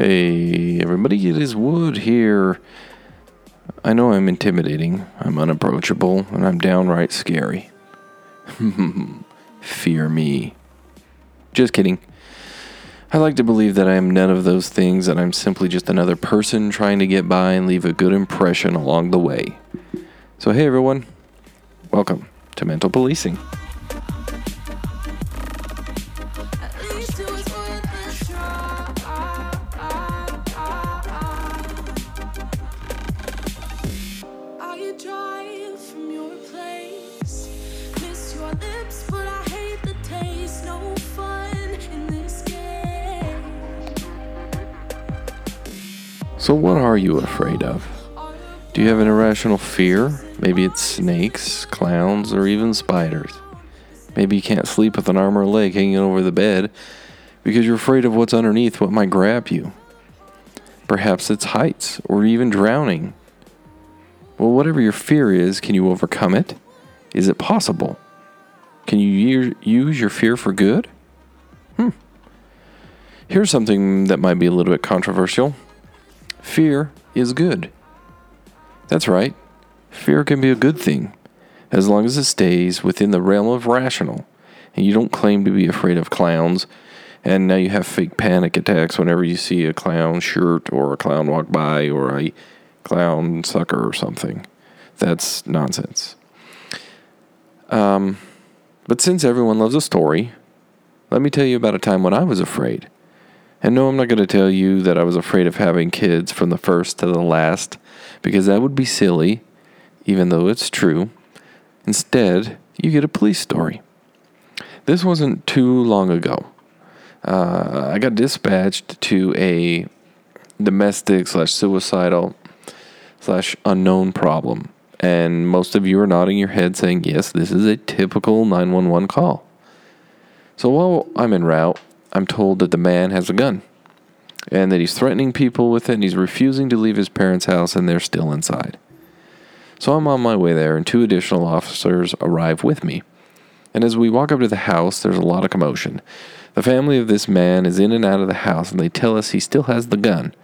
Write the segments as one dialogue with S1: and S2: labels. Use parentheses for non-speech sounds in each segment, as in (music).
S1: Hey, everybody, it is Wood here. I know I'm intimidating, I'm unapproachable, and I'm downright scary. (laughs) Fear me. Just kidding. I like to believe that I am none of those things, that I'm simply just another person trying to get by and leave a good impression along the way. So, hey everyone, welcome to Mental Policing. So, what are you afraid of? Do you have an irrational fear? Maybe it's snakes, clowns, or even spiders. Maybe you can't sleep with an arm or leg hanging over the bed because you're afraid of what's underneath, what might grab you. Perhaps it's heights or even drowning. Well, whatever your fear is, can you overcome it? Is it possible? Can you use your fear for good? Hmm. Here's something that might be a little bit controversial fear is good. That's right. Fear can be a good thing as long as it stays within the realm of rational and you don't claim to be afraid of clowns and now you have fake panic attacks whenever you see a clown shirt or a clown walk by or a clown sucker or something. That's nonsense. Um, but since everyone loves a story, let me tell you about a time when I was afraid. And no, I'm not going to tell you that I was afraid of having kids from the first to the last, because that would be silly, even though it's true. Instead, you get a police story. This wasn't too long ago. Uh, I got dispatched to a domestic slash suicidal slash unknown problem. And most of you are nodding your head saying, yes, this is a typical 911 call. So while I'm en route, I'm told that the man has a gun and that he's threatening people with it and he's refusing to leave his parents' house and they're still inside. So I'm on my way there and two additional officers arrive with me. And as we walk up to the house, there's a lot of commotion. The family of this man is in and out of the house and they tell us he still has the gun.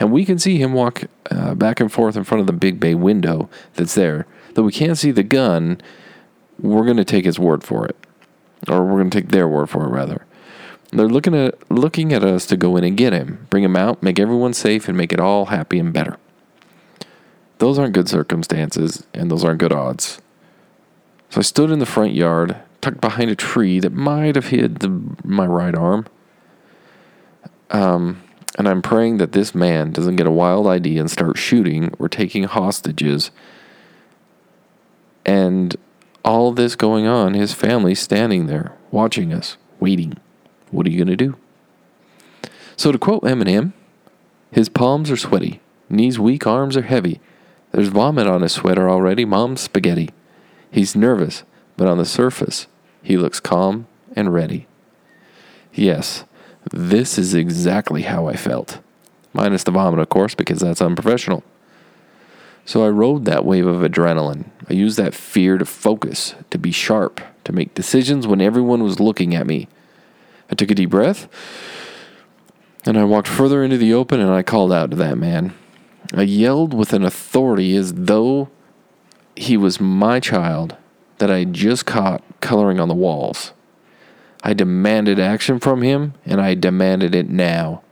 S1: And we can see him walk uh, back and forth in front of the big bay window that's there. Though we can't see the gun, we're going to take his word for it. Or we're going to take their word for it, rather. They're looking at looking at us to go in and get him, bring him out, make everyone safe, and make it all happy and better. Those aren't good circumstances, and those aren't good odds. So I stood in the front yard, tucked behind a tree that might have hid the, my right arm. Um, and I'm praying that this man doesn't get a wild idea and start shooting or taking hostages. And all this going on, his family standing there, watching us, waiting. What are you going to do? So, to quote Eminem, his palms are sweaty, knees weak, arms are heavy. There's vomit on his sweater already, mom's spaghetti. He's nervous, but on the surface, he looks calm and ready. Yes, this is exactly how I felt. Minus the vomit, of course, because that's unprofessional. So I rode that wave of adrenaline. I used that fear to focus, to be sharp, to make decisions when everyone was looking at me. I took a deep breath and I walked further into the open and I called out to that man. I yelled with an authority as though he was my child that I had just caught coloring on the walls. I demanded action from him and I demanded it now.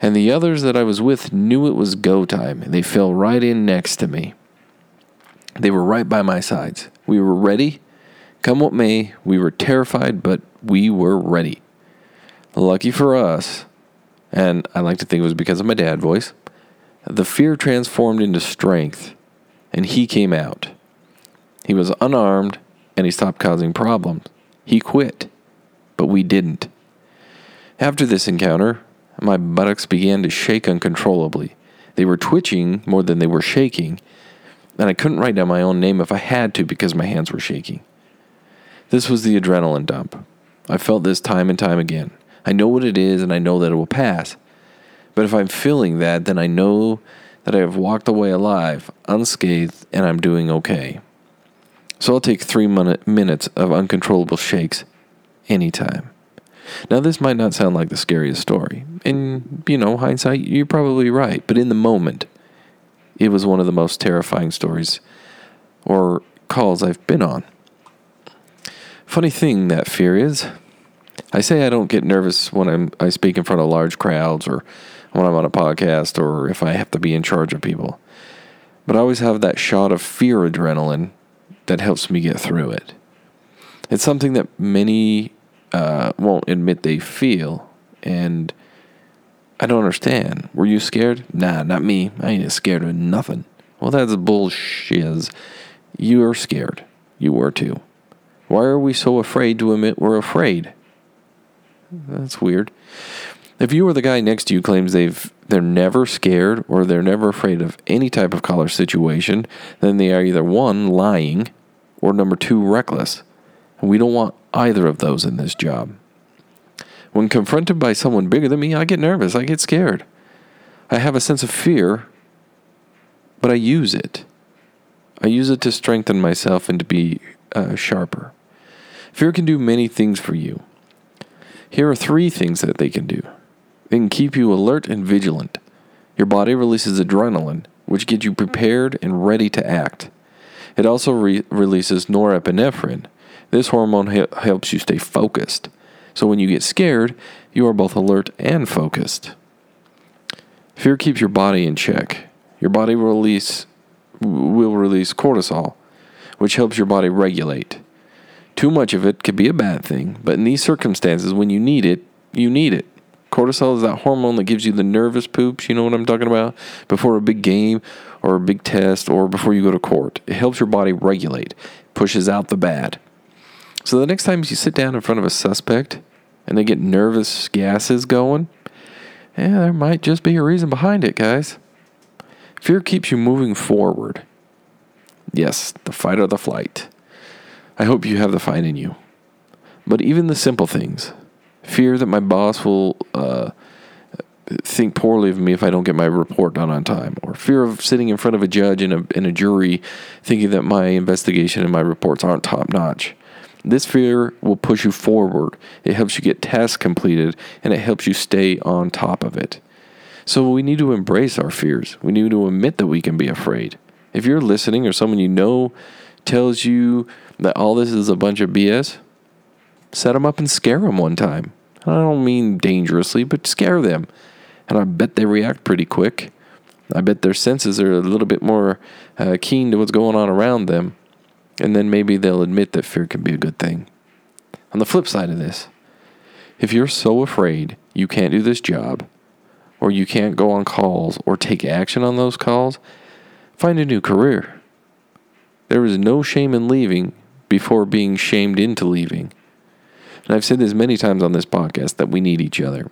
S1: And the others that I was with knew it was go time and they fell right in next to me. They were right by my sides. We were ready. Come what may, we were terrified, but we were ready. Lucky for us, and I like to think it was because of my dad voice, the fear transformed into strength, and he came out. He was unarmed, and he stopped causing problems. He quit, but we didn't. After this encounter, my buttocks began to shake uncontrollably. They were twitching more than they were shaking, and I couldn't write down my own name if I had to because my hands were shaking. This was the adrenaline dump. I felt this time and time again. I know what it is and I know that it will pass. But if I'm feeling that, then I know that I have walked away alive, unscathed, and I'm doing okay. So I'll take three min- minutes of uncontrollable shakes anytime. Now, this might not sound like the scariest story. And, you know, hindsight, you're probably right. But in the moment, it was one of the most terrifying stories or calls I've been on. Funny thing that fear is, I say I don't get nervous when I'm I speak in front of large crowds or when I'm on a podcast or if I have to be in charge of people. But I always have that shot of fear adrenaline that helps me get through it. It's something that many uh, won't admit they feel, and I don't understand. Were you scared? Nah, not me. I ain't scared of nothing. Well, that's bullshit. You are scared. You were too. Why are we so afraid to admit we're afraid? That's weird. If you or the guy next to you claims they've they're never scared or they're never afraid of any type of collar situation, then they are either one lying or number two reckless. And we don't want either of those in this job. When confronted by someone bigger than me, I get nervous. I get scared. I have a sense of fear, but I use it. I use it to strengthen myself and to be uh, sharper. Fear can do many things for you. Here are three things that they can do they can keep you alert and vigilant. Your body releases adrenaline, which gets you prepared and ready to act. It also re- releases norepinephrine. This hormone he- helps you stay focused. So when you get scared, you are both alert and focused. Fear keeps your body in check. Your body will release will release cortisol, which helps your body regulate. Too much of it could be a bad thing, but in these circumstances when you need it, you need it. Cortisol is that hormone that gives you the nervous poops, you know what I'm talking about? Before a big game or a big test or before you go to court. It helps your body regulate, pushes out the bad. So the next time you sit down in front of a suspect and they get nervous gases going, yeah, there might just be a reason behind it, guys. Fear keeps you moving forward. Yes, the fight or the flight. I hope you have the fight in you. But even the simple things, fear that my boss will uh, think poorly of me if I don't get my report done on time, or fear of sitting in front of a judge and a, and a jury thinking that my investigation and my reports aren't top notch. This fear will push you forward. It helps you get tasks completed and it helps you stay on top of it. So we need to embrace our fears. We need to admit that we can be afraid. If you're listening or someone you know tells you that all this is a bunch of BS, set them up and scare them one time. I don't mean dangerously, but scare them. And I bet they react pretty quick. I bet their senses are a little bit more uh, keen to what's going on around them. And then maybe they'll admit that fear can be a good thing. On the flip side of this, if you're so afraid you can't do this job, or you can't go on calls or take action on those calls, find a new career. There is no shame in leaving before being shamed into leaving. And I've said this many times on this podcast that we need each other.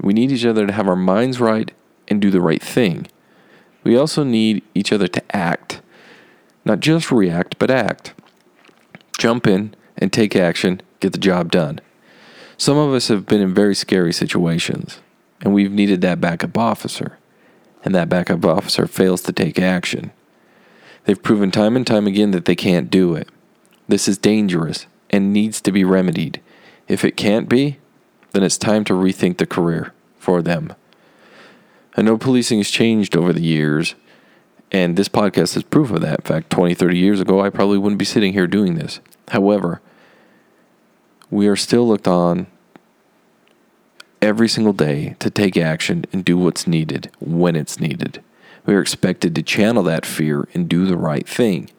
S1: We need each other to have our minds right and do the right thing. We also need each other to act, not just react, but act. Jump in and take action, get the job done. Some of us have been in very scary situations, and we've needed that backup officer, and that backup officer fails to take action. They've proven time and time again that they can't do it. This is dangerous and needs to be remedied. If it can't be, then it's time to rethink the career for them. I know policing has changed over the years, and this podcast is proof of that. In fact, 20, 30 years ago, I probably wouldn't be sitting here doing this. However, we are still looked on every single day to take action and do what's needed when it's needed. We are expected to channel that fear and do the right thing.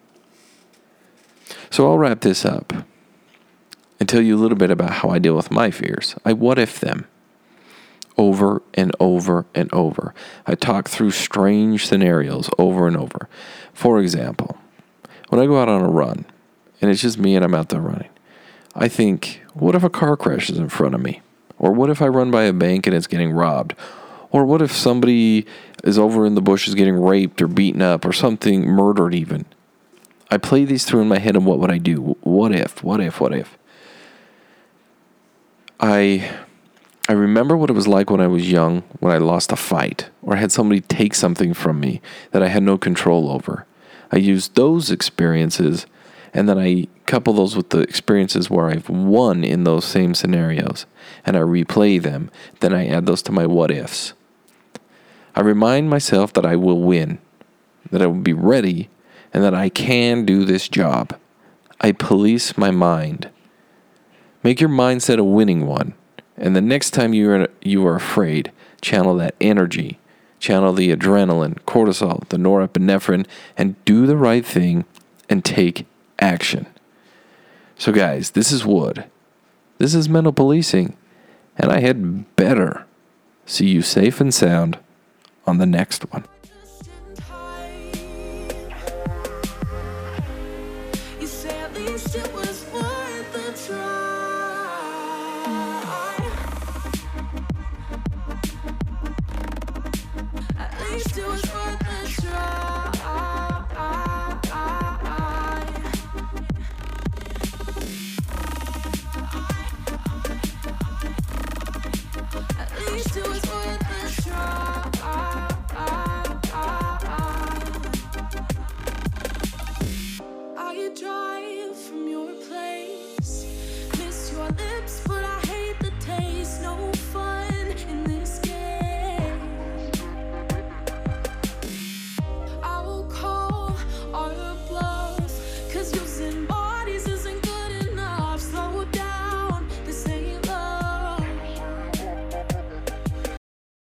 S1: So I'll wrap this up and tell you a little bit about how I deal with my fears. I what if them over and over and over. I talk through strange scenarios over and over. For example, when I go out on a run and it's just me and I'm out there running, I think, what if a car crashes in front of me? Or what if I run by a bank and it's getting robbed? Or what if somebody is over in the bushes getting raped or beaten up or something, murdered even? I play these through in my head and what would I do? What if? What if? What if? I I remember what it was like when I was young, when I lost a fight or had somebody take something from me that I had no control over. I use those experiences And then I couple those with the experiences where I've won in those same scenarios and I replay them. Then I add those to my what ifs. I remind myself that I will win, that I will be ready, and that I can do this job. I police my mind. Make your mindset a winning one. And the next time you are you are afraid, channel that energy, channel the adrenaline, cortisol, the norepinephrine, and do the right thing and take action. So, guys, this is Wood. This is mental policing, and I had better see you safe and sound on the next one.
S2: At least it try. I drive from your place, miss your lips, but.